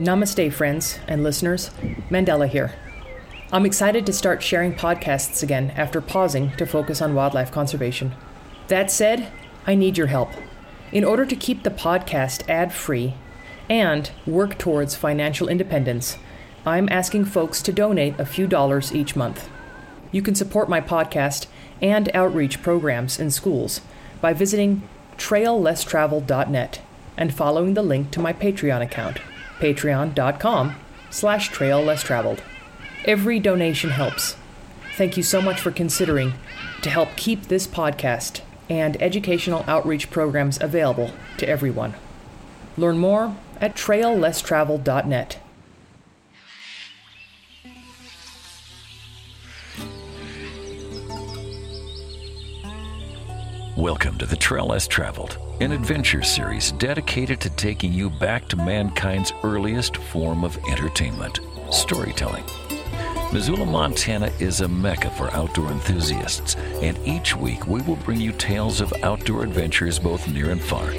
Namaste, friends and listeners. Mandela here. I'm excited to start sharing podcasts again after pausing to focus on wildlife conservation. That said, I need your help. In order to keep the podcast ad free and work towards financial independence, I'm asking folks to donate a few dollars each month. You can support my podcast and outreach programs in schools by visiting traillesstraveled.net and following the link to my Patreon account, patreon.com slash traillesstraveled. Every donation helps. Thank you so much for considering to help keep this podcast and educational outreach programs available to everyone. Learn more at traillesstraveled.net. Welcome to the Trail Less Traveled, an adventure series dedicated to taking you back to mankind's earliest form of entertainment storytelling. Missoula, Montana is a mecca for outdoor enthusiasts, and each week we will bring you tales of outdoor adventures both near and far,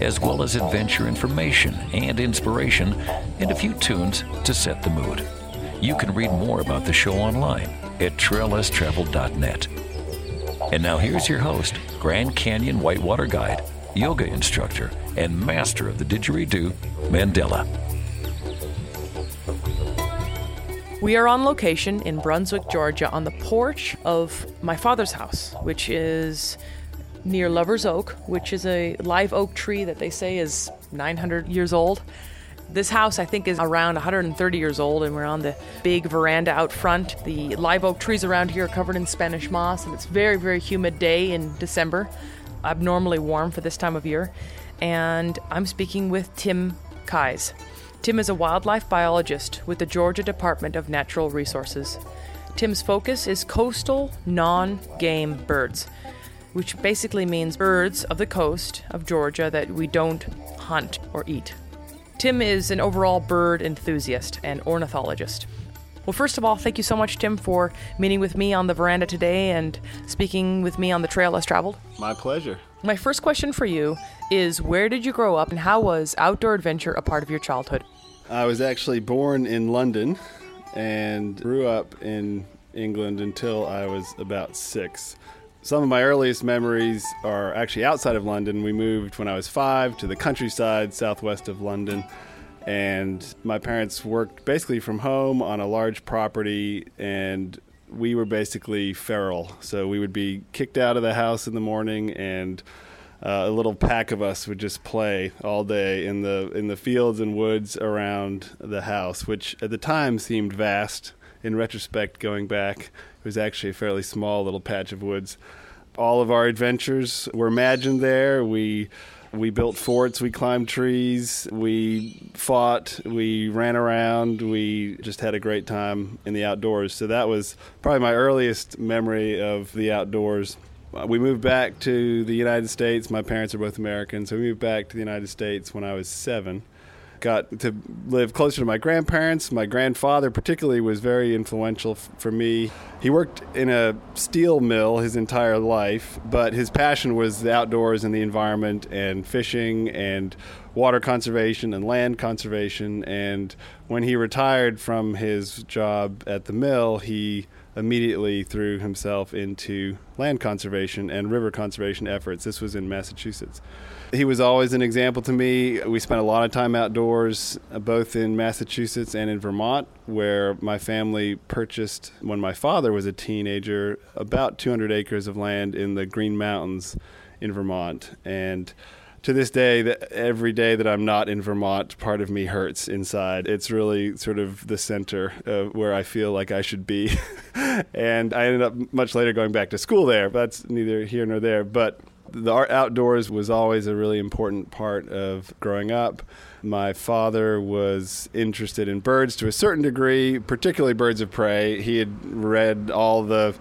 as well as adventure information and inspiration, and a few tunes to set the mood. You can read more about the show online at traillesstraveled.net. And now here's your host, Grand Canyon Whitewater Guide, yoga instructor, and master of the didgeridoo, Mandela. We are on location in Brunswick, Georgia, on the porch of my father's house, which is near Lover's Oak, which is a live oak tree that they say is 900 years old. This house, I think, is around 130 years old, and we're on the big veranda out front. The live oak trees around here are covered in Spanish moss, and it's very, very humid day in December, abnormally warm for this time of year. And I'm speaking with Tim Keyes. Tim is a wildlife biologist with the Georgia Department of Natural Resources. Tim's focus is coastal non game birds, which basically means birds of the coast of Georgia that we don't hunt or eat. Tim is an overall bird enthusiast and ornithologist. Well, first of all, thank you so much, Tim, for meeting with me on the veranda today and speaking with me on the trail less traveled. My pleasure. My first question for you is Where did you grow up and how was outdoor adventure a part of your childhood? I was actually born in London and grew up in England until I was about six. Some of my earliest memories are actually outside of London. We moved when I was five to the countryside southwest of London. And my parents worked basically from home on a large property, and we were basically feral. So we would be kicked out of the house in the morning, and uh, a little pack of us would just play all day in the in the fields and woods around the house, which at the time seemed vast. In retrospect, going back, it was actually a fairly small little patch of woods. All of our adventures were imagined there. We we built forts, we climbed trees, we fought, we ran around, we just had a great time in the outdoors. So that was probably my earliest memory of the outdoors. Uh, we moved back to the United States. My parents are both Americans, so we moved back to the United States when I was seven got to live closer to my grandparents. My grandfather, particularly, was very influential f- for me. He worked in a steel mill his entire life, but his passion was the outdoors and the environment and fishing and water conservation and land conservation. And when he retired from his job at the mill, he immediately threw himself into land conservation and river conservation efforts. This was in Massachusetts. He was always an example to me. We spent a lot of time outdoors, uh, both in Massachusetts and in Vermont, where my family purchased, when my father was a teenager, about 200 acres of land in the Green Mountains in Vermont. And to this day, every day that I'm not in Vermont, part of me hurts inside. It's really sort of the center of where I feel like I should be. and I ended up much later going back to school there. But that's neither here nor there. But the art outdoors was always a really important part of growing up. My father was interested in birds to a certain degree, particularly birds of prey. He had read all the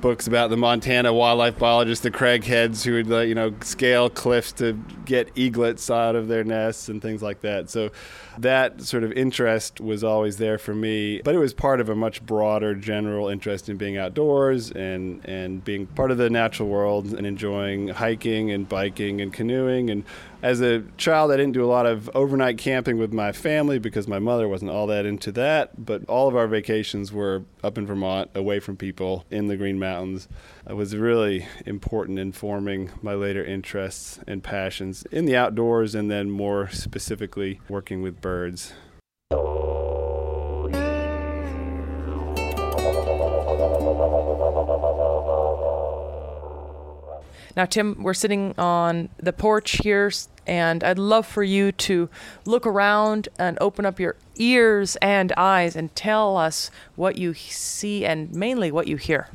books about the Montana wildlife biologist, the Craigheads, who would you know scale cliffs to get eaglets out of their nests and things like that. So that sort of interest was always there for me, but it was part of a much broader general interest in being outdoors and and being part of the natural world and enjoying hiking and biking and canoeing and as a child, I didn't do a lot of overnight camping with my family because my mother wasn't all that into that. But all of our vacations were up in Vermont, away from people in the Green Mountains. Was really important in forming my later interests and passions in the outdoors and then more specifically working with birds. Now, Tim, we're sitting on the porch here, and I'd love for you to look around and open up your ears and eyes and tell us what you see and mainly what you hear.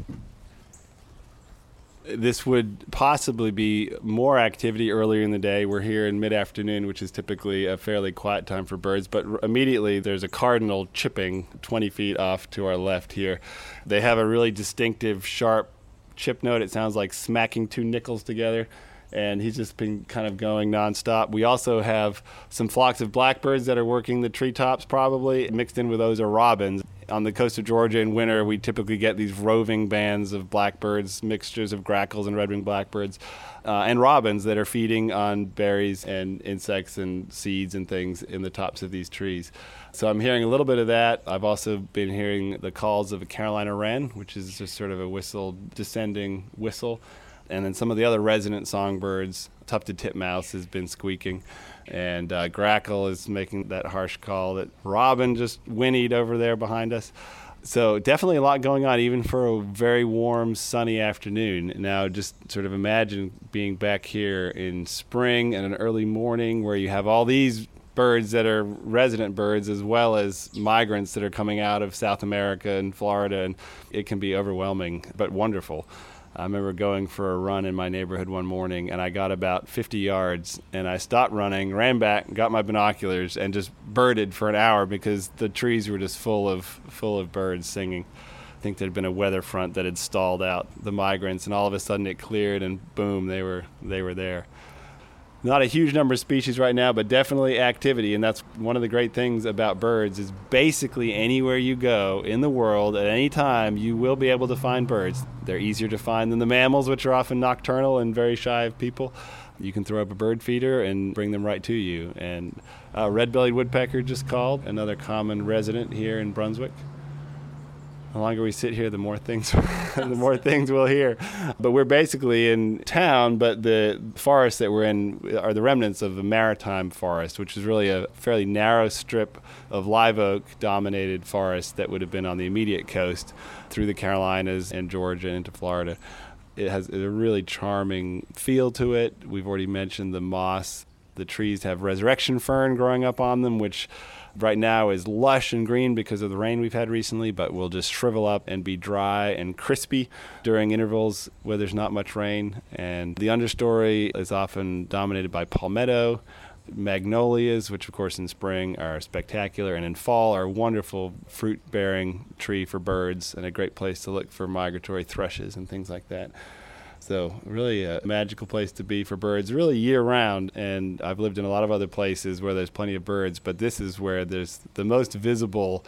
This would possibly be more activity earlier in the day. We're here in mid afternoon, which is typically a fairly quiet time for birds, but immediately there's a cardinal chipping 20 feet off to our left here. They have a really distinctive, sharp chip note. It sounds like smacking two nickels together. And he's just been kind of going nonstop. We also have some flocks of blackbirds that are working the treetops, probably. Mixed in with those are robins. On the coast of Georgia in winter, we typically get these roving bands of blackbirds, mixtures of grackles and red winged blackbirds, uh, and robins that are feeding on berries and insects and seeds and things in the tops of these trees. So I'm hearing a little bit of that. I've also been hearing the calls of a Carolina wren, which is just sort of a whistle, descending whistle. And then some of the other resident songbirds, tufted titmouse has been squeaking, and uh, grackle is making that harsh call. That robin just whinnied over there behind us. So definitely a lot going on, even for a very warm, sunny afternoon. Now, just sort of imagine being back here in spring and an early morning where you have all these birds that are resident birds as well as migrants that are coming out of South America and Florida, and it can be overwhelming but wonderful. I remember going for a run in my neighborhood one morning, and I got about 50 yards, and I stopped running, ran back, got my binoculars, and just birded for an hour because the trees were just full of full of birds singing. I think there'd been a weather front that had stalled out the migrants, and all of a sudden it cleared, and boom, they were they were there not a huge number of species right now, but definitely activity. And that's one of the great things about birds is basically anywhere you go in the world at any time, you will be able to find birds. They're easier to find than the mammals, which are often nocturnal and very shy of people. You can throw up a bird feeder and bring them right to you. And uh, red-bellied woodpecker just called, another common resident here in Brunswick the longer we sit here, the more things, the more things we'll hear. But we're basically in town, but the forests that we're in are the remnants of a maritime forest, which is really a fairly narrow strip of live oak dominated forest that would have been on the immediate coast through the Carolinas and Georgia into Florida. It has a really charming feel to it. We've already mentioned the moss. The trees have resurrection fern growing up on them, which right now is lush and green because of the rain we've had recently, but will just shrivel up and be dry and crispy during intervals where there's not much rain. And the understory is often dominated by palmetto. Magnolias, which of course in spring are spectacular, and in fall are a wonderful fruit bearing tree for birds and a great place to look for migratory thrushes and things like that. So, really a magical place to be for birds, really year round. And I've lived in a lot of other places where there's plenty of birds, but this is where there's the most visible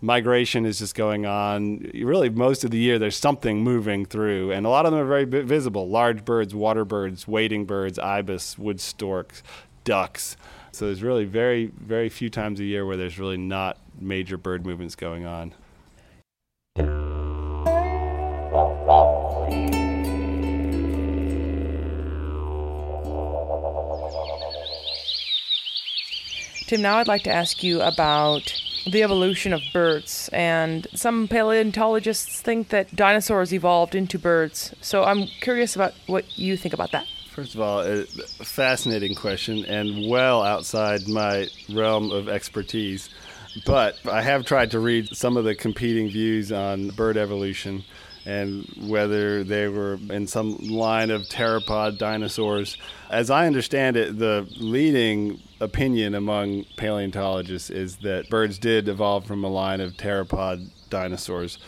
migration is just going on. Really, most of the year, there's something moving through, and a lot of them are very visible large birds, water birds, wading birds, ibis, wood storks, ducks. So, there's really very, very few times a year where there's really not major bird movements going on. Tim, now I'd like to ask you about the evolution of birds. And some paleontologists think that dinosaurs evolved into birds. So I'm curious about what you think about that. First of all, a fascinating question and well outside my realm of expertise. But I have tried to read some of the competing views on bird evolution and whether they were in some line of theropod dinosaurs. As I understand it, the leading opinion among paleontologists is that birds did evolve from a line of theropod dinosaurs.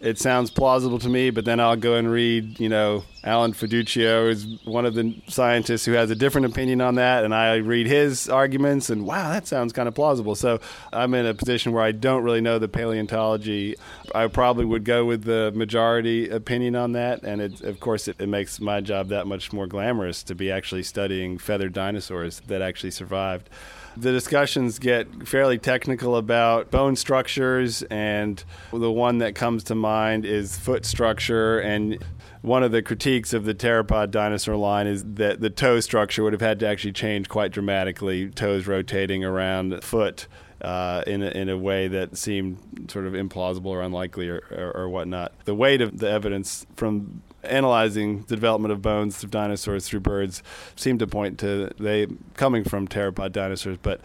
It sounds plausible to me, but then I'll go and read, you know, Alan Feduccia is one of the scientists who has a different opinion on that, and I read his arguments, and wow, that sounds kind of plausible. So I'm in a position where I don't really know the paleontology. I probably would go with the majority opinion on that, and it, of course, it, it makes my job that much more glamorous to be actually studying feathered dinosaurs that actually survived the discussions get fairly technical about bone structures, and the one that comes to mind is foot structure. And one of the critiques of the theropod dinosaur line is that the toe structure would have had to actually change quite dramatically, toes rotating around foot. Uh, in, a, in a way that seemed sort of implausible or unlikely or, or, or whatnot. The weight of the evidence from analyzing the development of bones of dinosaurs through birds seem to point to they coming from theropod dinosaurs, but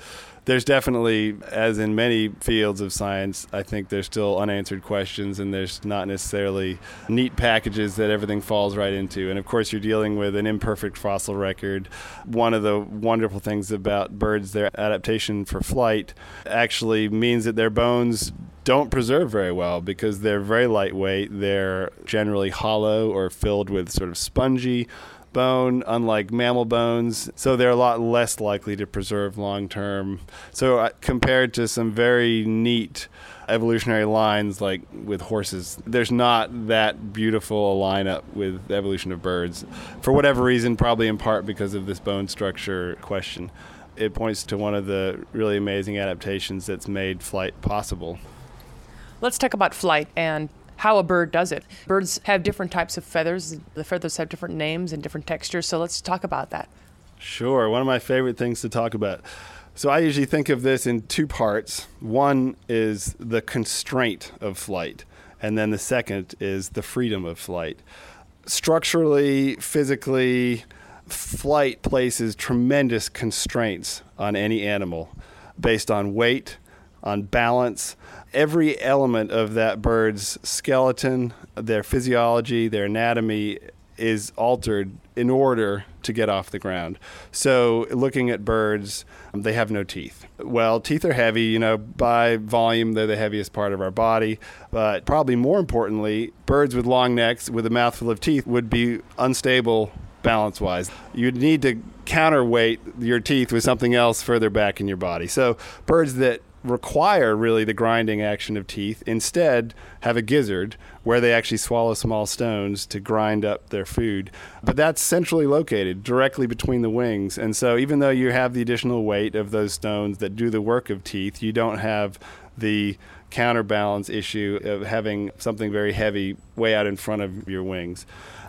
there's definitely, as in many fields of science, I think there's still unanswered questions, and there's not necessarily neat packages that everything falls right into. And of course, you're dealing with an imperfect fossil record. One of the wonderful things about birds, their adaptation for flight, actually means that their bones don't preserve very well because they're very lightweight. They're generally hollow or filled with sort of spongy bone, unlike mammal bones. So they're a lot less likely to preserve long term. So, uh, compared to some very neat evolutionary lines like with horses, there's not that beautiful a lineup with the evolution of birds. For whatever reason, probably in part because of this bone structure question. It points to one of the really amazing adaptations that's made flight possible. Let's talk about flight and how a bird does it. Birds have different types of feathers. The feathers have different names and different textures. So let's talk about that. Sure. One of my favorite things to talk about. So I usually think of this in two parts. One is the constraint of flight, and then the second is the freedom of flight. Structurally, physically, flight places tremendous constraints on any animal based on weight, on balance, every element of that bird's skeleton, their physiology, their anatomy is altered in order to get off the ground. So, looking at birds, um, they have no teeth. Well, teeth are heavy, you know, by volume, they're the heaviest part of our body. But probably more importantly, birds with long necks with a mouthful of teeth would be unstable balance wise. You'd need to counterweight your teeth with something else further back in your body. So, birds that require really the grinding action of teeth. Instead, have a gizzard where they actually swallow small stones to grind up their food. But that's centrally located directly between the wings. And so, even though you have the additional weight of those stones that do the work of teeth, you don't have the counterbalance issue of having something very heavy way out in front of your wings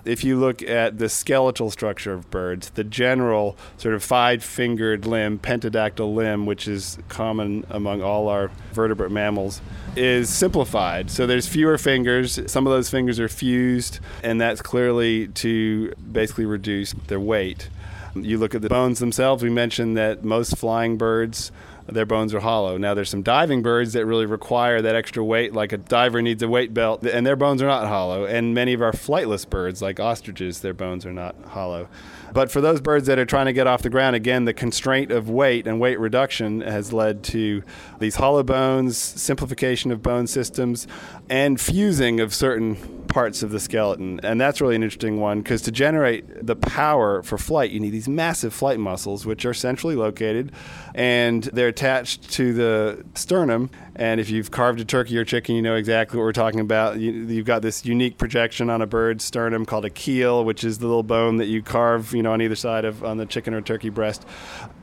if you look at the skeletal structure of birds, the general sort of five fingered limb, pentadactyl limb, which is common among all our vertebrate mammals, is simplified. So there's fewer fingers. Some of those fingers are fused, and that's clearly to basically reduce their weight. You look at the bones themselves, we mentioned that most flying birds their bones are hollow. Now, there's some diving birds that really require that extra weight, like a diver needs a weight belt, and their bones are not hollow. And many of our flightless birds, like ostriches, their bones are not hollow. But for those birds that are trying to get off the ground, again, the constraint of weight and weight reduction has led to these hollow bones, simplification of bone systems, and fusing of certain parts of the skeleton. And that's really an interesting one because to generate the power for flight, you need these massive flight muscles, which are centrally located and they're attached to the sternum. And if you've carved a turkey or chicken, you know exactly what we're talking about. You, have got this unique projection on a bird's sternum called a keel, which is the little bone that you carve, you know, on either side of on the chicken or turkey breast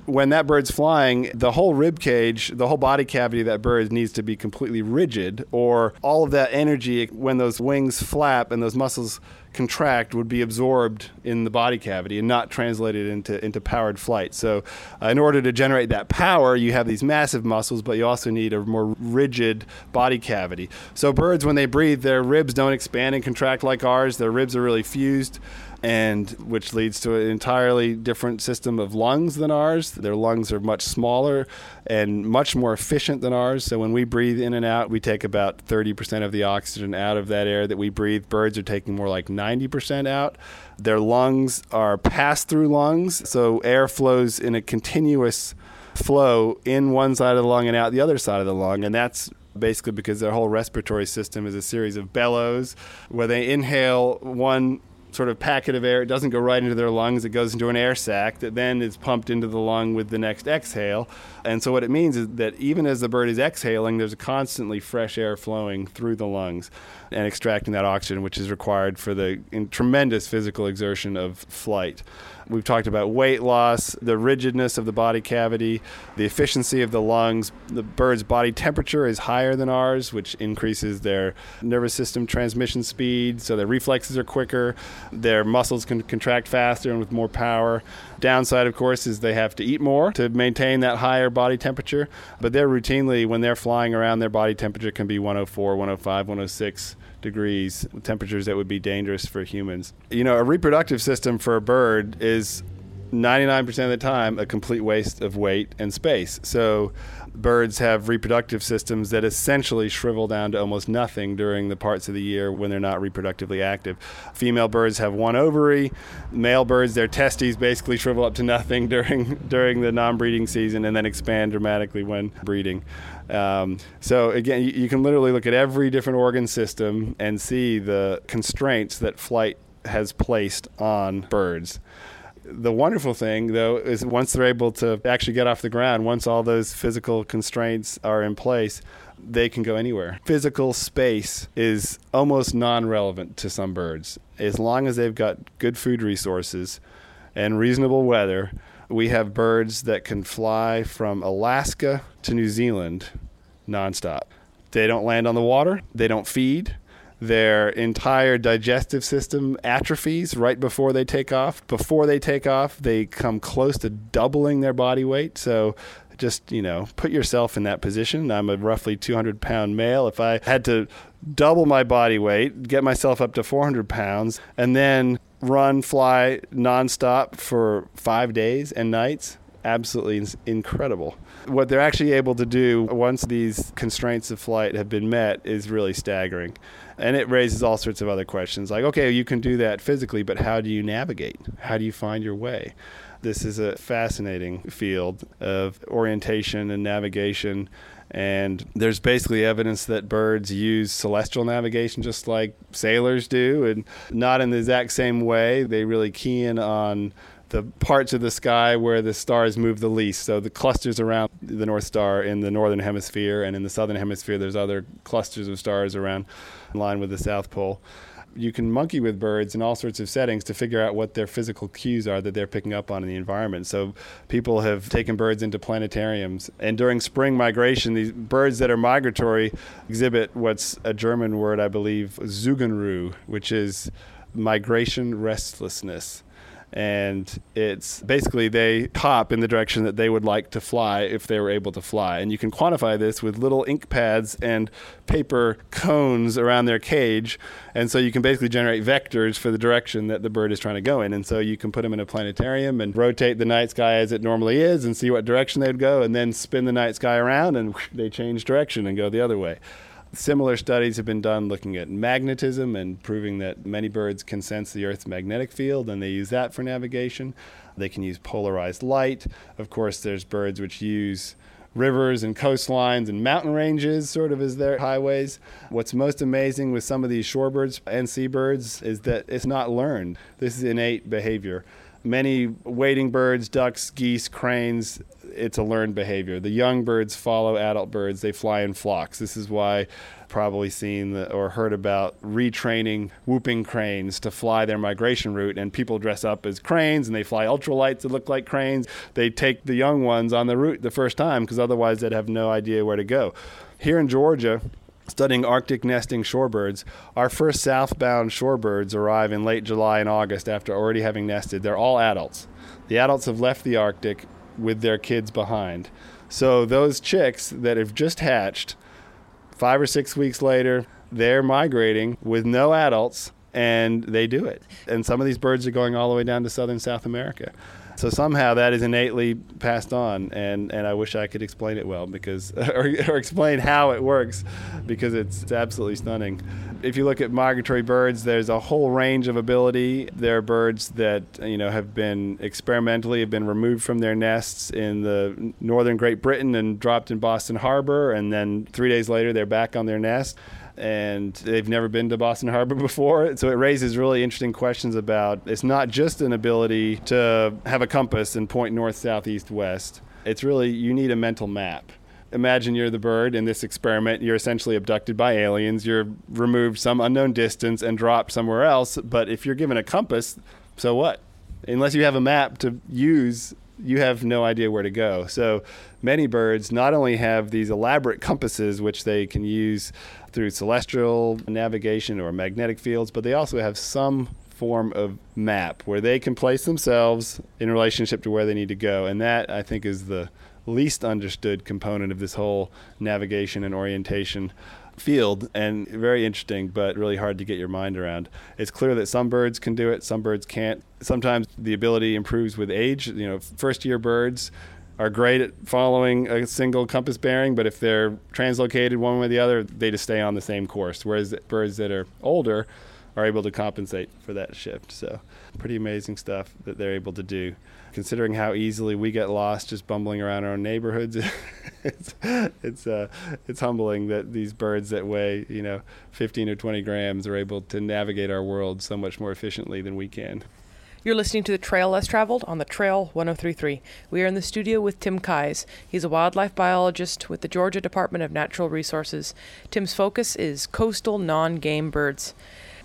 when that bird's flying, the whole rib cage, the whole body cavity of that bird needs to be completely rigid, or all of that energy when those wings flap and those muscles contract would be absorbed in the body cavity and not translated into, into powered flight. So, uh, in order to generate that power, you have these massive muscles, but you also need a more rigid body cavity. So, birds, when they breathe, their ribs don't expand and contract like ours, their ribs are really fused and which leads to an entirely different system of lungs than ours. Their lungs are much smaller and much more efficient than ours. So when we breathe in and out, we take about 30% of the oxygen out of that air that we breathe. Birds are taking more like 90% out. Their lungs are pass through lungs, so air flows in a continuous flow in one side of the lung and out the other side of the lung, and that's basically because their whole respiratory system is a series of bellows where they inhale one sort of packet of air. It doesn't go right into their lungs. It goes into an air sac that then is pumped into the lung with the next exhale. And so what it means is that even as the bird is exhaling, there's a constantly fresh air flowing through the lungs and extracting that oxygen, which is required for the tremendous physical exertion of flight. We've talked about weight loss, the rigidness of the body cavity, the efficiency of the lungs. The bird's body temperature is higher than ours, which increases their nervous system transmission speed, so their reflexes are quicker, their muscles can contract faster and with more power. Downside, of course, is they have to eat more to maintain that higher body temperature, but they're routinely, when they're flying around, their body temperature can be 104, 105, 106 degrees, temperatures that would be dangerous for humans. You know, a reproductive system for a bird is 99% of the time a complete waste of weight and space. So birds have reproductive systems that essentially shrivel down to almost nothing during the parts of the year when they're not reproductively active. Female birds have one ovary. Male birds, their testes basically shrivel up to nothing during during the non-breeding season and then expand dramatically when breeding. Um, so again, you, you can literally look at every different organ system and see the constraints that flight has placed on birds the wonderful thing though is once they're able to actually get off the ground once all those physical constraints are in place they can go anywhere physical space is almost non-relevant to some birds as long as they've got good food resources and reasonable weather we have birds that can fly from Alaska to New Zealand nonstop. They don't land on the water, they don't feed. Their entire digestive system atrophies right before they take off. Before they take off, they come close to doubling their body weight. So just you know put yourself in that position i'm a roughly 200 pound male if i had to double my body weight get myself up to 400 pounds and then run, fly nonstop for five days and nights. Absolutely incredible. What they're actually able to do once these constraints of flight have been met is really staggering. And it raises all sorts of other questions like, okay, you can do that physically, but how do you navigate? How do you find your way? This is a fascinating field of orientation and navigation and there's basically evidence that birds use celestial navigation just like sailors do, and not in the exact same way. They really key in on the parts of the sky where the stars move the least. So the clusters around the North Star in the northern hemisphere, and in the southern hemisphere, there's other clusters of stars around in line with the South Pole you can monkey with birds in all sorts of settings to figure out what their physical cues are that they're picking up on in the environment. So people have taken birds into planetariums, and during spring migration, these birds that are migratory exhibit what's a German word, I believe, Zugunruhe, which is migration restlessness and it's basically they hop in the direction that they would like to fly if they were able to fly. And you can quantify this with little ink pads and paper cones around their cage. And so you can basically generate vectors for the direction that the bird is trying to go in. And so you can put them in a planetarium and rotate the night sky as it normally is and see what direction they'd go, and then spin the night sky around and they change direction and go the other way. Similar studies have been done looking at magnetism and proving that many birds can sense the Earth's magnetic field and they use that for navigation. They can use polarized light. Of course, there's birds which use rivers and coastlines and mountain ranges sort of as their highways. What's most amazing with some of these shorebirds and seabirds is that it's not learned. This is innate behavior. Many wading birds, ducks, geese, cranes, it's a learned behavior. The young birds follow adult birds. They fly in flocks. This is why probably seen or heard about retraining whooping cranes to fly their migration route and people dress up as cranes and they fly ultralights that look like cranes. They take the young ones on the route the first time because otherwise they'd have no idea where to go. Here in Georgia, studying Arctic nesting shorebirds. Our first southbound shorebirds arrive in late July and August after already having nested. They're all adults. The adults have left the Arctic with their kids behind. So those chicks that have just hatched, five or six weeks later, they're migrating with no adults and they do it. And some of these birds are going all the way down to southern South America. So somehow that is innately passed on, and, and I wish I could explain it well because, or, or explain how it works, because it's, it's absolutely stunning. If you look at migratory birds, there's a whole range of ability. There are birds that you know have been experimentally have been removed from their nests in the northern Great Britain and dropped in Boston Harbor, and then three days later they're back on their nest and they've never been to Boston Harbor before. So it raises really interesting questions about it's not just an ability to have a compass and point north, south, east, west. It's really you need a mental map. Imagine you're the bird in this experiment. You're essentially abducted by aliens. You're removed some unknown distance and dropped somewhere else. But if you're given a compass, so what? Unless you have a map to use, you have no idea where to go. So many birds not only have these elaborate compasses, which they can use through celestial navigation or magnetic fields, but they also have some form of map where they can place themselves in relationship to where they need to go. And that, I think, is the least understood component of this whole navigation and orientation field and very interesting but really hard to get your mind around it's clear that some birds can do it some birds can't sometimes the ability improves with age you know first year birds are great at following a single compass bearing, but if they're translocated one way or the other, they just stay on the same course. Whereas birds that are older are able to compensate for that shift. So, pretty amazing stuff that they're able to do. Considering how easily we get lost just bumbling around our neighborhoods, it's it's uh, it's humbling that these birds that weigh you know 15 or 20 grams are able to navigate our world so much more efficiently than we can. You're listening to The Trail Less Traveled on the Trail 1033. We are in the studio with Tim Keyes. He's a wildlife biologist with the Georgia Department of Natural Resources. Tim's focus is coastal non game birds.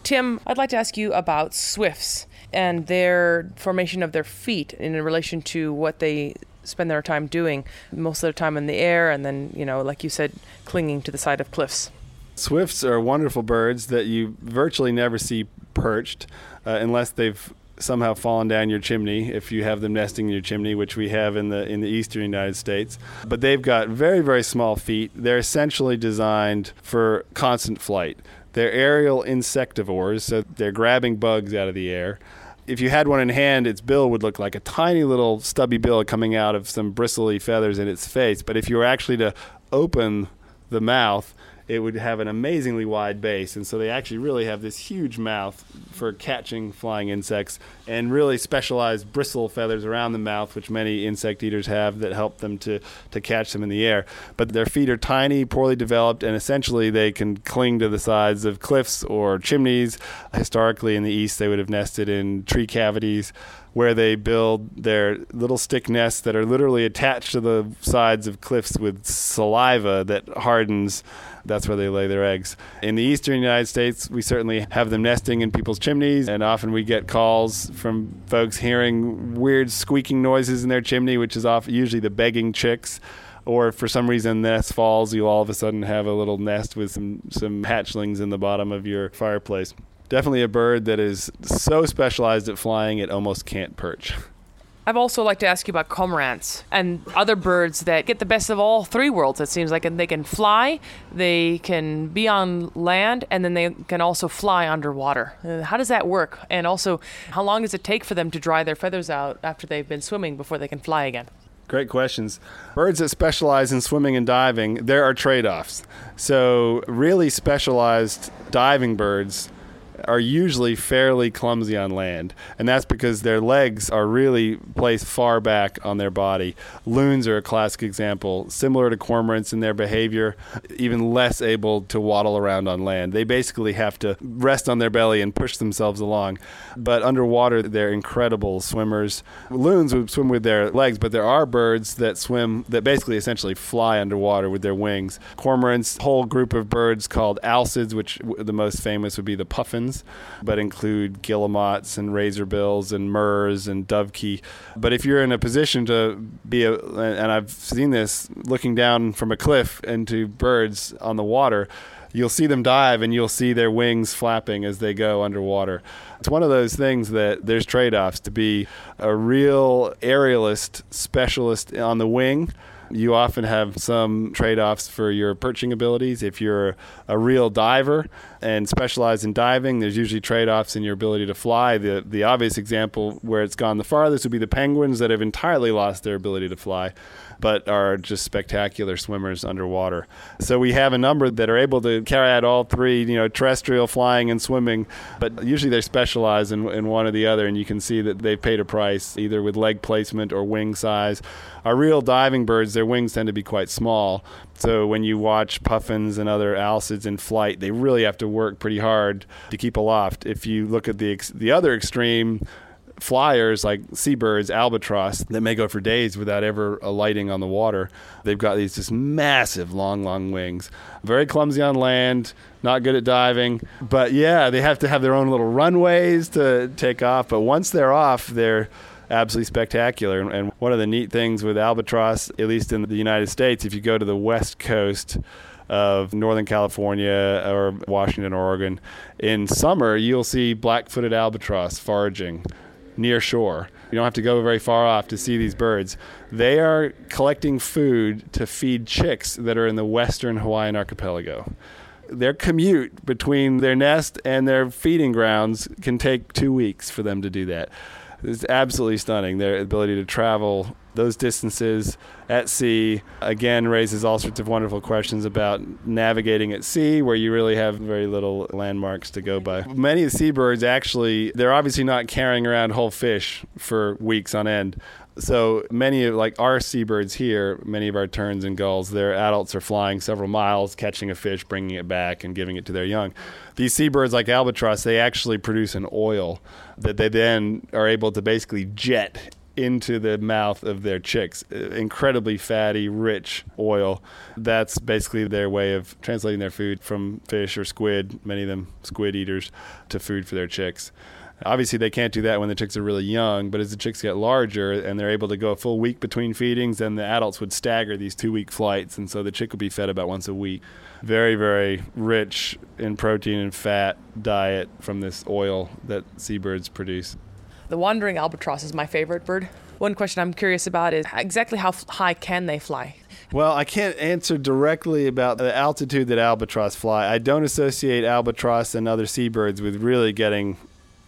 Tim, I'd like to ask you about swifts and their formation of their feet in relation to what they spend their time doing, most of their time in the air, and then, you know, like you said, clinging to the side of cliffs. Swifts are wonderful birds that you virtually never see perched uh, unless they've somehow fallen down your chimney if you have them nesting in your chimney, which we have in the in the eastern United States. But they've got very very small feet. They're essentially designed for constant flight. They're aerial insectivores, so they're grabbing bugs out of the air. If you had one in hand, its bill would look like a tiny little stubby bill coming out of some bristly feathers in its face. But if you were actually to open the mouth, it would have an amazingly wide base. And so they actually really have this huge mouth for catching flying insects and really specialized bristle feathers around the mouth, which many insect eaters have that help them to, to catch them in the air. But their feet are tiny, poorly developed, and essentially they can cling to the sides of cliffs or chimneys. Historically, in the east, they would have nested in tree cavities where they build their little stick nests that are literally attached to the sides of cliffs with saliva that hardens that's where they lay their eggs. In the eastern United States, we certainly have them nesting in people's chimneys, and often we get calls from folks hearing weird squeaking noises in their chimney, which is often usually the begging chicks. Or if for some reason nest falls, you all of a sudden have a little nest with some, some hatchlings in the bottom of your fireplace. Definitely a bird that is so specialized at flying it almost can't perch. I've also like to ask you about cormorants and other birds that get the best of all three worlds. It seems like and they can fly, they can be on land, and then they can also fly underwater. Uh, how does that work? And also, how long does it take for them to dry their feathers out after they've been swimming before they can fly again? Great questions. Birds that specialize in swimming and diving, there are trade offs. So, really specialized diving birds are usually fairly clumsy on land, and that's because their legs are really placed far back on their body. Loons are a classic example, similar to cormorants in their behavior, even less able to waddle around on land. They basically have to rest on their belly and push themselves along. But underwater, they're incredible swimmers. Loons would swim with their legs, but there are birds that swim that basically essentially fly underwater with their wings. Cormorants, whole group of birds called alcids, which the most famous would be the but include guillemots and razorbills and murres and dovekie. But if you're in a position to be a, and I've seen this looking down from a cliff into birds on the water, you'll see them dive and you'll see their wings flapping as they go underwater. It's one of those things that there's trade offs to be a real aerialist specialist on the wing you often have some trade offs for your perching abilities. If you're a real diver and specialize in diving, there's usually trade offs in your ability to fly. The, the obvious example where it's gone the farthest would be the penguins that have entirely lost their ability to fly. But are just spectacular swimmers underwater. So we have a number that are able to carry out all three, you know, terrestrial, flying, and swimming, but usually they specialize in, in one or the other, and you can see that they've paid a price either with leg placement or wing size. Our real diving birds, their wings tend to be quite small. So when you watch puffins and other alcids in flight, they really have to work pretty hard to keep aloft. If you look at the ex- the other extreme, flyers like seabirds, albatross, that may go for days without ever alighting on the water. They've got these just massive, long, long wings. Very clumsy on land, not good at diving. But yeah, they have to have their own little runways to take off. But once they're off, they're absolutely spectacular. And one of the neat things with albatross, at least in the United States, if you go to the west coast, of Northern California or Washington, Oregon. In summer, you'll see black footed albatross foraging near shore. You don't have to go very far off to see these birds. They are collecting food to feed chicks that are in the western Hawaiian archipelago. Their commute between their nest and their feeding grounds can take two weeks for them to do that. It's absolutely stunning. Their ability to travel those distances at sea again raises all sorts of wonderful questions about navigating at sea where you really have very little landmarks to go by. Many of the seabirds actually they're obviously not carrying around whole fish for weeks on end. So many of like our seabirds here, many of our terns and gulls, their adults are flying several miles, catching a fish, bringing it back, and giving it to their young. These seabirds, like albatross, they actually produce an oil that they then are able to basically jet into the mouth of their chicks. Uh, incredibly fatty, rich oil. That's basically their way of translating their food from fish or squid, many of them squid eaters, to food for their chicks. Obviously, they can't do that when the chicks are really young, but as the chicks get larger and they're able to go a full week between feedings, then the adults would stagger these two week flights. And so the chick would be fed about once a week. Very, very rich in protein and fat diet from this oil that seabirds produce. The wandering albatross is my favorite bird. One question I'm curious about is exactly how high can they fly? Well, I can't answer directly about the altitude that albatross fly. I don't associate albatross and other seabirds with really getting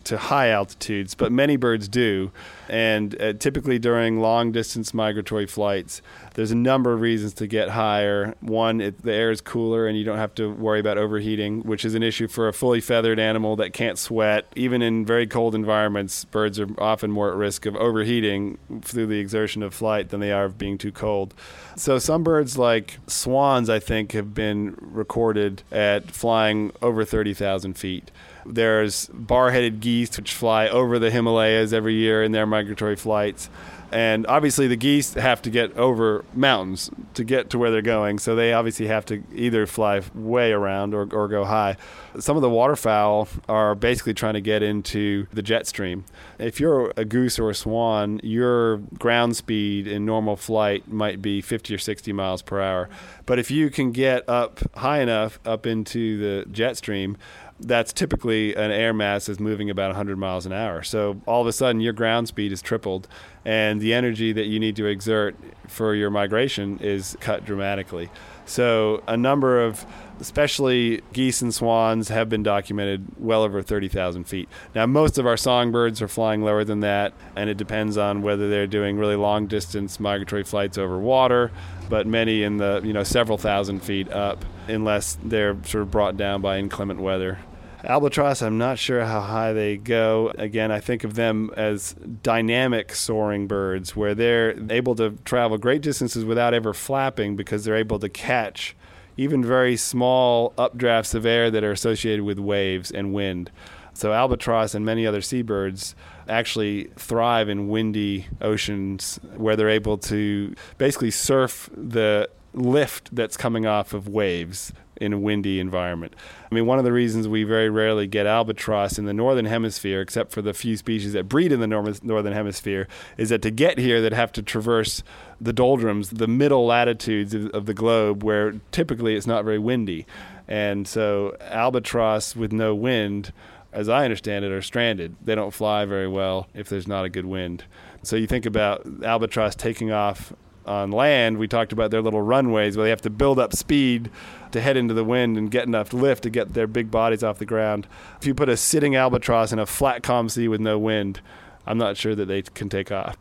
to high altitudes, but many birds do. And uh, typically during long distance migratory flights, there's a number of reasons to get higher. One, it, the air is cooler and you don't have to worry about overheating, which is an issue for a fully feathered animal that can't sweat. Even in very cold environments, birds are often more at risk of overheating through the exertion of flight than they are of being too cold. So some birds like swans, I think, have been recorded at flying over 30,000 feet. There's bar-headed geese which fly over the Himalayas every year in their migratory flights. And obviously, the geese have to get over mountains to get to where they're going. So they obviously have to either fly way around or, or go high. Some of the waterfowl are basically trying to get into the jet stream. If you're a goose or a swan, your ground speed in normal flight might be 50 or 60 miles per hour. But if you can get up high enough up into the jet stream, that's typically an air mass is moving about 100 miles an hour. So all of a sudden, your ground speed is tripled, and the energy that you need to exert for your migration is cut dramatically. So a number of, especially geese and swans, have been documented well over 30,000 feet. Now, most of our songbirds are flying lower than that, and it depends on whether they're doing really long distance migratory flights over water, but many in the you know several thousand feet up, unless they're sort of brought down by inclement weather. Albatross, I'm not sure how high they go. Again, I think of them as dynamic soaring birds where they're able to travel great distances without ever flapping because they're able to catch even very small updrafts of air that are associated with waves and wind. So, albatross and many other seabirds actually thrive in windy oceans where they're able to basically surf the lift that's coming off of waves in a windy environment. I mean, one of the reasons we very rarely get albatross in the northern hemisphere, except for the few species that breed in the northern hemisphere, is that to get here, they'd have to traverse the doldrums, the middle latitudes of, of the globe, where typically it's not very windy. And so, albatross with no wind, as I understand it, are stranded. They don't fly very well if there's not a good wind. So, you think about albatross taking off on land, we talked about their little runways where they have to build up speed to head into the wind and get enough lift to get their big bodies off the ground. If you put a sitting albatross in a flat calm sea with no wind, I'm not sure that they can take off.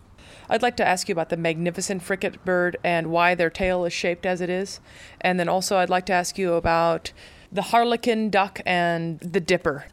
I'd like to ask you about the magnificent frigate bird and why their tail is shaped as it is. And then also, I'd like to ask you about the harlequin duck and the dipper.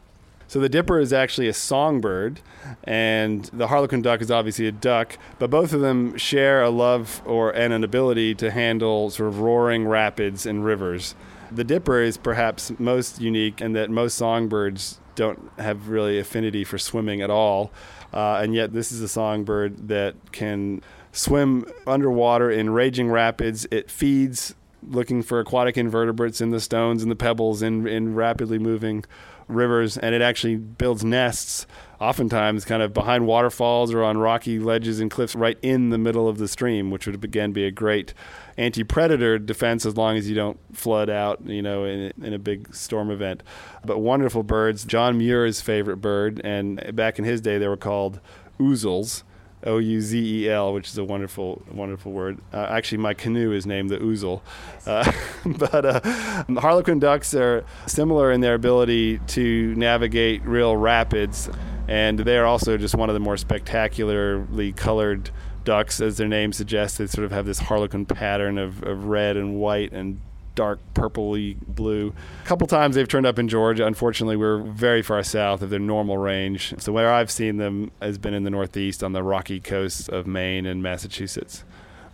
So the dipper is actually a songbird, and the harlequin duck is obviously a duck. But both of them share a love or and an ability to handle sort of roaring rapids and rivers. The dipper is perhaps most unique in that most songbirds don't have really affinity for swimming at all, uh, and yet this is a songbird that can swim underwater in raging rapids. It feeds looking for aquatic invertebrates in the stones and the pebbles in, in rapidly moving rivers, and it actually builds nests, oftentimes kind of behind waterfalls or on rocky ledges and cliffs right in the middle of the stream, which would again be a great anti-predator defense as long as you don't flood out, you know, in, in a big storm event. But wonderful birds. John Muir's favorite bird, and back in his day they were called ouzels. O U Z E L, which is a wonderful, wonderful word. Uh, actually, my canoe is named the Ouzel. Uh, but uh, Harlequin ducks are similar in their ability to navigate real rapids, and they are also just one of the more spectacularly colored ducks, as their name suggests. They sort of have this harlequin pattern of, of red and white and dark purpley blue. A couple times they've turned up in Georgia. Unfortunately, we're very far south of their normal range. So where I've seen them has been in the Northeast on the rocky coasts of Maine and Massachusetts.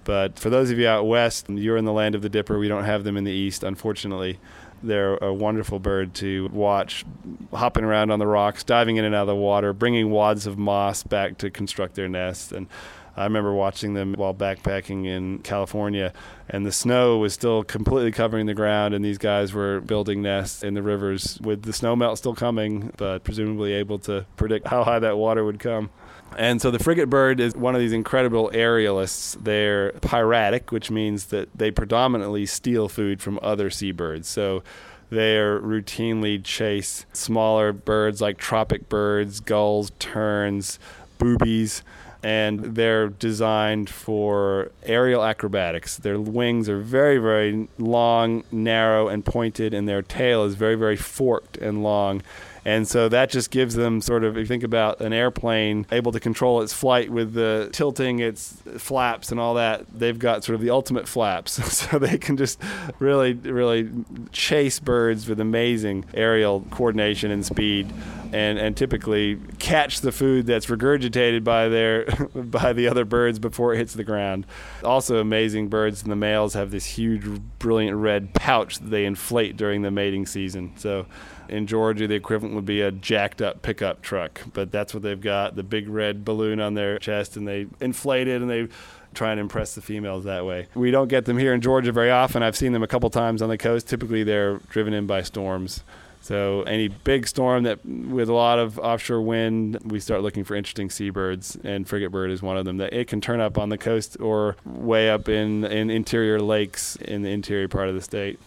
But for those of you out west, you're in the land of the dipper. We don't have them in the east, unfortunately. They're a wonderful bird to watch, hopping around on the rocks, diving in and out of the water, bringing wads of moss back to construct their nests. And I remember watching them while backpacking in California, and the snow was still completely covering the ground, and these guys were building nests in the rivers with the snow melt still coming, but presumably able to predict how high that water would come. And so the frigate bird is one of these incredible aerialists. They're piratic, which means that they predominantly steal food from other seabirds. So they routinely chase smaller birds like tropic birds, gulls, terns, boobies and they're designed for aerial acrobatics. Their wings are very, very long, narrow, and pointed, and their tail is very, very forked and long. And so that just gives them sort of, if you think about an airplane able to control its flight with the tilting its flaps and all that, they've got sort of the ultimate flaps. so they can just really, really chase birds with amazing aerial coordination and speed. And, and typically catch the food that's regurgitated by their by the other birds before it hits the ground. Also amazing birds and the males have this huge brilliant red pouch that they inflate during the mating season. So in Georgia, the equivalent would be a jacked up pickup truck, but that's what they've got the big red balloon on their chest, and they inflate it and they try and impress the females that way. We don't get them here in Georgia very often. I've seen them a couple times on the coast. Typically, they're driven in by storms. So any big storm that with a lot of offshore wind, we start looking for interesting seabirds, and frigate bird is one of them. That it can turn up on the coast or way up in in interior lakes in the interior part of the state.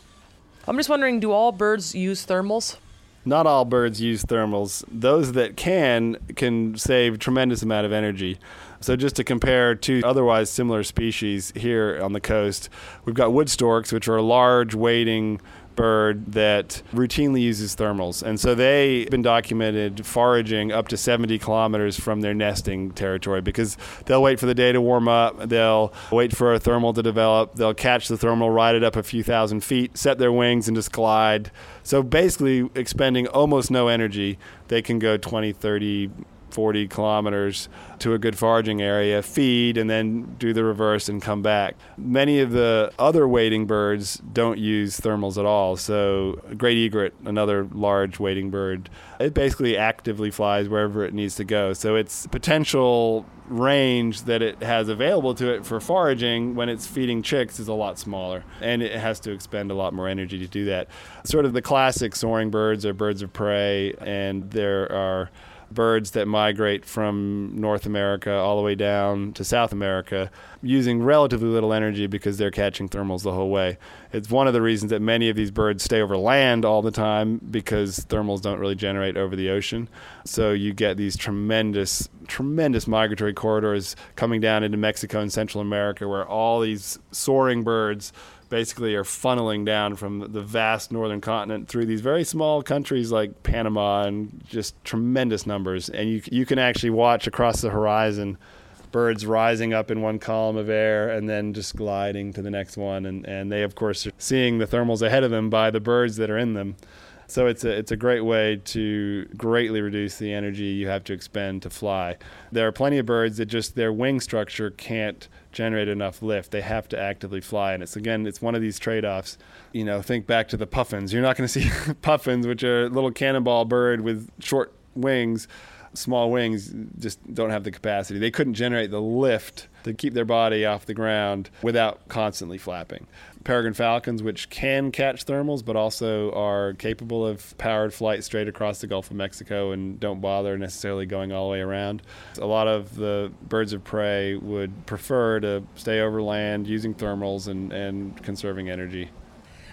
I'm just wondering, do all birds use thermals? Not all birds use thermals. Those that can can save tremendous amount of energy. So just to compare two otherwise similar species here on the coast, we've got wood storks, which are a large wading bird that routinely uses thermals. And so they've been documented foraging up to 70 kilometers from their nesting territory because they'll wait for the day to warm up, they'll wait for a thermal to develop, they'll catch the thermal, ride it up a few thousand feet, set their wings, and just glide. So basically, expending almost no energy, they can go 20, 30, 40 kilometers to a good foraging area, feed, and then do the reverse and come back. Many of the other wading birds don't use thermals at all. So, great egret, another large wading bird, it basically actively flies wherever it needs to go. So, its potential range that it has available to it for foraging when it's feeding chicks is a lot smaller and it has to expend a lot more energy to do that. Sort of the classic soaring birds are birds of prey, and there are birds that migrate from North America all the way down to South America using relatively little energy because they're catching thermals the whole way. It's one of the reasons that many of these birds stay over land all the time because thermals don't really generate over the ocean. So you get these tremendous, tremendous migratory corridors coming down into Mexico and Central America where all these soaring birds basically are funneling down from the vast northern continent through these very small countries like Panama and just tremendous numbers. And you you can actually watch across the horizon birds rising up in one column of air and then just gliding to the next one. And, and they, of course, are seeing the thermals ahead of them by the birds that are in them. So it's a it's a great way to greatly reduce the energy you have to expend to fly. There are plenty of birds that just their wing structure can't generate enough lift. They have to actively fly, and it's again it's one of these trade-offs. You know, think back to the puffins. You're not going to see puffins, which are a little cannonball bird with short wings small wings just don't have the capacity. They couldn't generate the lift to keep their body off the ground without constantly flapping. Peregrine falcons, which can catch thermals but also are capable of powered flight straight across the Gulf of Mexico and don't bother necessarily going all the way around. A lot of the birds of prey would prefer to stay over land using thermals and, and conserving energy.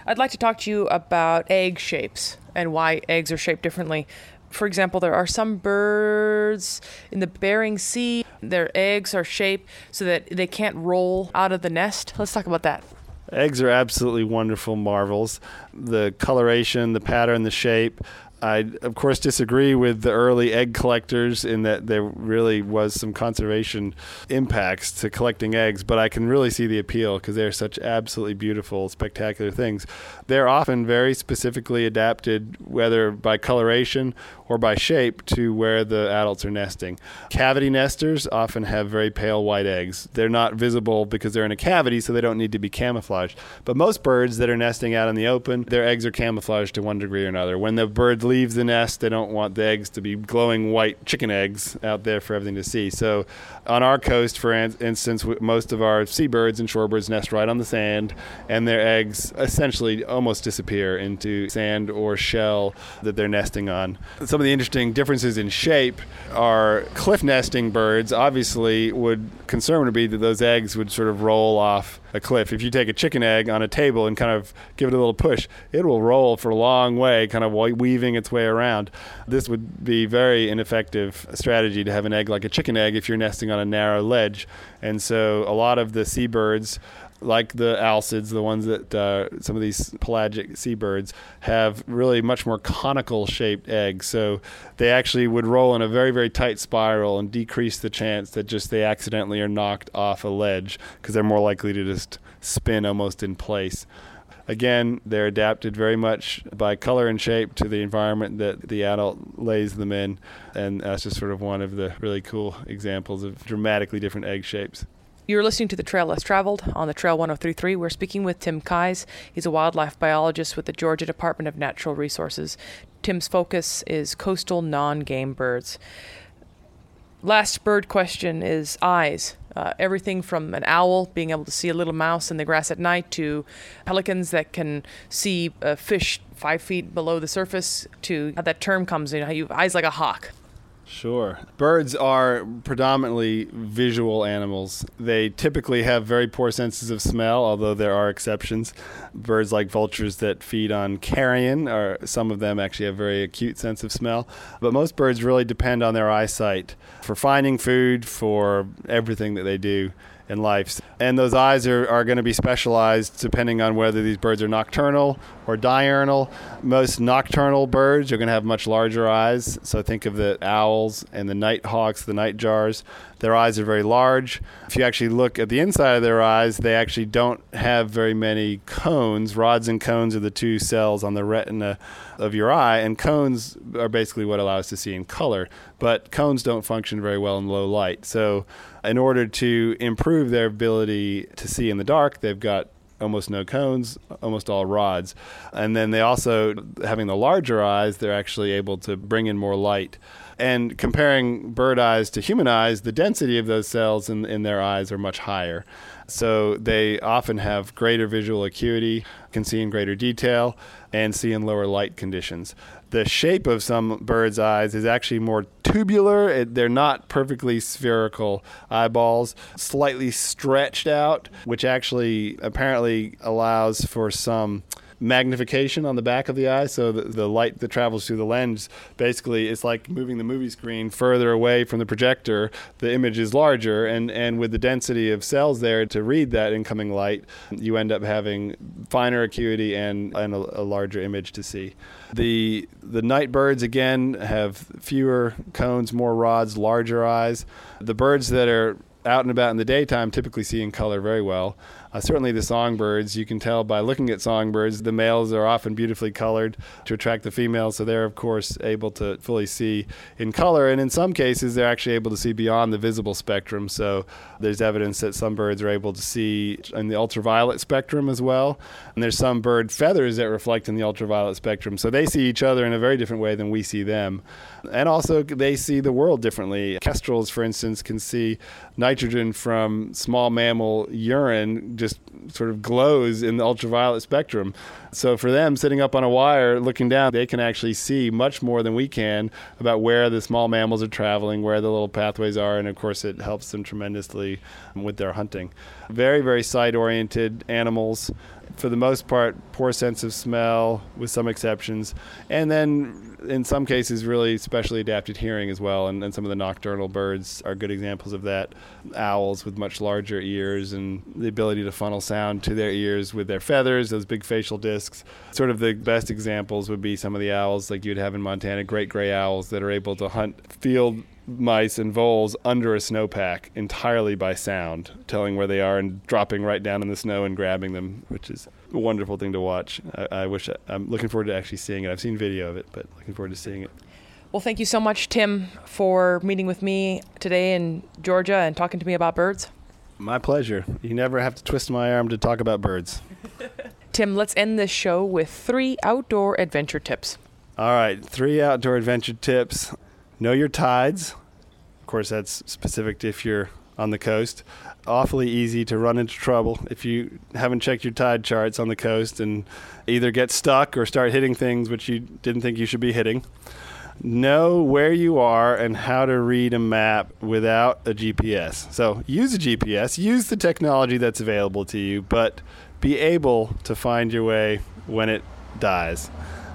I'd like to talk to you about egg shapes and why eggs are shaped differently for example, there are some birds in the Bering Sea, their eggs are shaped so that they can't roll out of the nest. Let's talk about that. Eggs are absolutely wonderful marvels. The coloration, the pattern, the shape. I, of course, disagree with the early egg collectors in that there really was some conservation impacts to collecting eggs, but I can really see the appeal because they're such absolutely beautiful, spectacular things. They're often very specifically adapted, whether by coloration or by shape, to where the adults are nesting. Cavity nesters often have very pale white eggs. They're not visible because they're in a cavity, so they don't need to be camouflaged. But most birds that are nesting out in the open, their eggs are camouflaged to one degree or another. When the bird leaves the nest, they don't want the eggs to be glowing white chicken eggs out there for everything to see. So, on our coast, for instance, most of our seabirds and shorebirds nest right on the sand, and their eggs essentially almost disappear into sand or shell that they're nesting on. Some of the interesting differences in shape are cliff nesting birds obviously would concern would be that those eggs would sort of roll off a cliff. If you take a chicken egg on a table and kind of give it a little push, it will roll for a long way, kind of weaving its way around. This would be very ineffective strategy to have an egg like a chicken egg if you're nesting on a narrow ledge. And so a lot of the seabirds like the alcids, the ones that uh, some of these pelagic seabirds have really much more conical shaped eggs. So they actually would roll in a very, very tight spiral and decrease the chance that just they accidentally are knocked off a ledge because they're more likely to just spin almost in place. Again, they're adapted very much by color and shape to the environment that the adult lays them in. And that's just sort of one of the really cool examples of dramatically different egg shapes. You're listening to The Trail Less Traveled on the Trail 1033. We're speaking with Tim Keyes. He's a wildlife biologist with the Georgia Department of Natural Resources. Tim's focus is coastal non game birds. Last bird question is eyes. Uh, everything from an owl being able to see a little mouse in the grass at night to pelicans that can see a fish five feet below the surface to how that term comes in, how you eyes like a hawk. Sure. Birds are predominantly visual animals. They typically have very poor senses of smell, although there are exceptions. Birds like vultures that feed on carrion, or some of them actually have very acute sense of smell. But most birds really depend on their eyesight for finding food, for everything that they do in life. And those eyes are, are going to be specialized depending on whether these birds are nocturnal or diurnal. Most nocturnal birds are going to have much larger eyes. So think of the owls and the nighthawks, the nightjars. Their eyes are very large. If you actually look at the inside of their eyes, they actually don't have very many cones. Rods and cones are the two cells on the retina of your eye, and cones are basically what allow us to see in color. But cones don't function very well in low light. So, in order to improve their ability to see in the dark, they've got almost no cones, almost all rods. And then they also, having the larger eyes, they're actually able to bring in more light. And comparing bird eyes to human eyes, the density of those cells in, in their eyes are much higher. So they often have greater visual acuity, can see in greater detail, and see in lower light conditions. The shape of some birds' eyes is actually more tubular. It, they're not perfectly spherical eyeballs, slightly stretched out, which actually apparently allows for some magnification on the back of the eye. So the, the light that travels through the lens basically is like moving the movie screen further away from the projector. The image is larger, and, and with the density of cells there to read that incoming light, you end up having finer acuity and, and a, a larger image to see. The the night birds again have fewer cones, more rods, larger eyes. The birds that are out and about in the daytime typically see in color very well. Uh, certainly, the songbirds, you can tell by looking at songbirds, the males are often beautifully colored to attract the females. So they're, of course, able to fully see in color. And in some cases, they're actually able to see beyond the visible spectrum. So there's evidence that some birds are able to see in the ultraviolet spectrum as well. And there's some bird feathers that reflect in the ultraviolet spectrum. So they see each other in a very different way than we see them. And also, they see the world differently. Kestrels, for instance, can see nitrogen from small mammal urine just sort of glows in the ultraviolet spectrum. So for them, sitting up on a wire looking down, they can actually see much more than we can about where the small mammals are traveling, where the little pathways are, and of course, it helps them tremendously with their hunting. Very, very sight oriented animals for the most part, poor sense of smell, with some exceptions, and then in some cases, really specially adapted hearing as well. And, and, some of the nocturnal birds are good examples of that. Owls with much larger ears and the ability to funnel sound to their ears with their feathers, those big facial discs. Sort of the best examples would be some of the owls like you'd have in Montana, great gray owls that are able to hunt field mice and voles under a snowpack entirely by sound, telling where they are and dropping right down in the snow and grabbing them, which is a wonderful thing to watch. I, I wish I, I'm looking forward to actually seeing it. I've seen video of it, but looking forward to seeing it. Well, thank you so much, Tim, for meeting with me today in Georgia and talking to me about birds. My pleasure. You never have to twist my arm to talk about birds. Tim, let's end this show with three outdoor adventure tips. All right, three outdoor adventure tips. Know your tides. Of course, that's specific to if you're on the coast. Awfully easy to run into trouble if you haven't checked your tide charts on the coast and either get stuck or start hitting things which you didn't think you should be hitting. Know where you are and how to read a map without a GPS. So use a GPS, use the technology that's available to you, but be able to find your way when it dies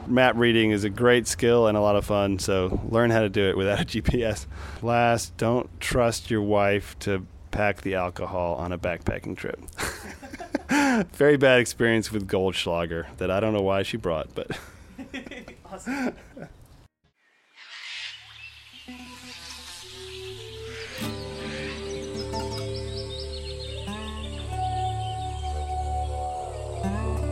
map reading is a great skill and a lot of fun. So learn how to do it without a GPS. Last, don't trust your wife to pack the alcohol on a backpacking trip. Very bad experience with Goldschlager that I don't know why she brought, but. awesome.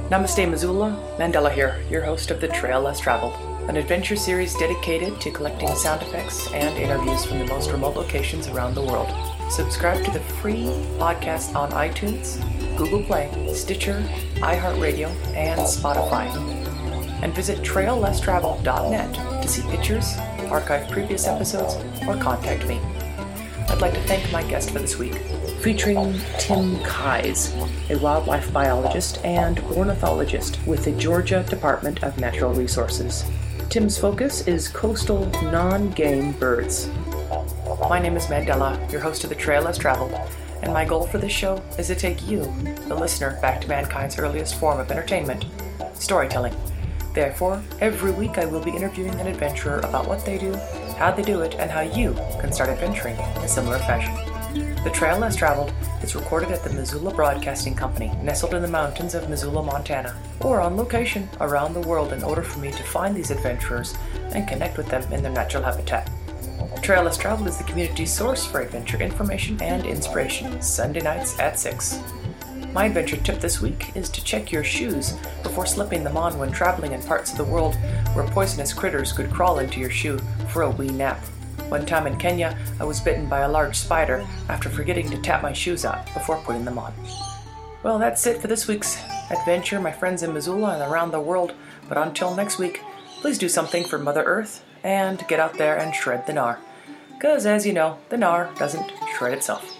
Namaste, Missoula. Mandela here, your host of The Trail Less Traveled, an adventure series dedicated to collecting sound effects and interviews from the most remote locations around the world. Subscribe to the free podcast on iTunes, Google Play, Stitcher, iHeartRadio, and Spotify. And visit traillesstravel.net to see pictures, archive previous episodes, or contact me. I'd like to thank my guest for this week, featuring Tim Keyes, a wildlife biologist and ornithologist with the Georgia Department of Natural Resources. Tim's focus is coastal non game birds. My name is Mandela, your host of The Trail Less Traveled, and my goal for this show is to take you, the listener, back to mankind's earliest form of entertainment storytelling. Therefore, every week I will be interviewing an adventurer about what they do, how they do it, and how you can start adventuring in a similar fashion. The Trail Less Traveled is recorded at the Missoula Broadcasting Company, nestled in the mountains of Missoula, Montana, or on location around the world in order for me to find these adventurers and connect with them in their natural habitat. Trail Less Traveled is the community's source for adventure information and inspiration, Sunday nights at 6. My adventure tip this week is to check your shoes before slipping them on when traveling in parts of the world where poisonous critters could crawl into your shoe for a wee nap. One time in Kenya, I was bitten by a large spider after forgetting to tap my shoes out before putting them on. Well, that's it for this week's adventure, my friends in Missoula and around the world. But until next week, please do something for Mother Earth and get out there and shred the gnar. Because, as you know, the gnar doesn't shred itself.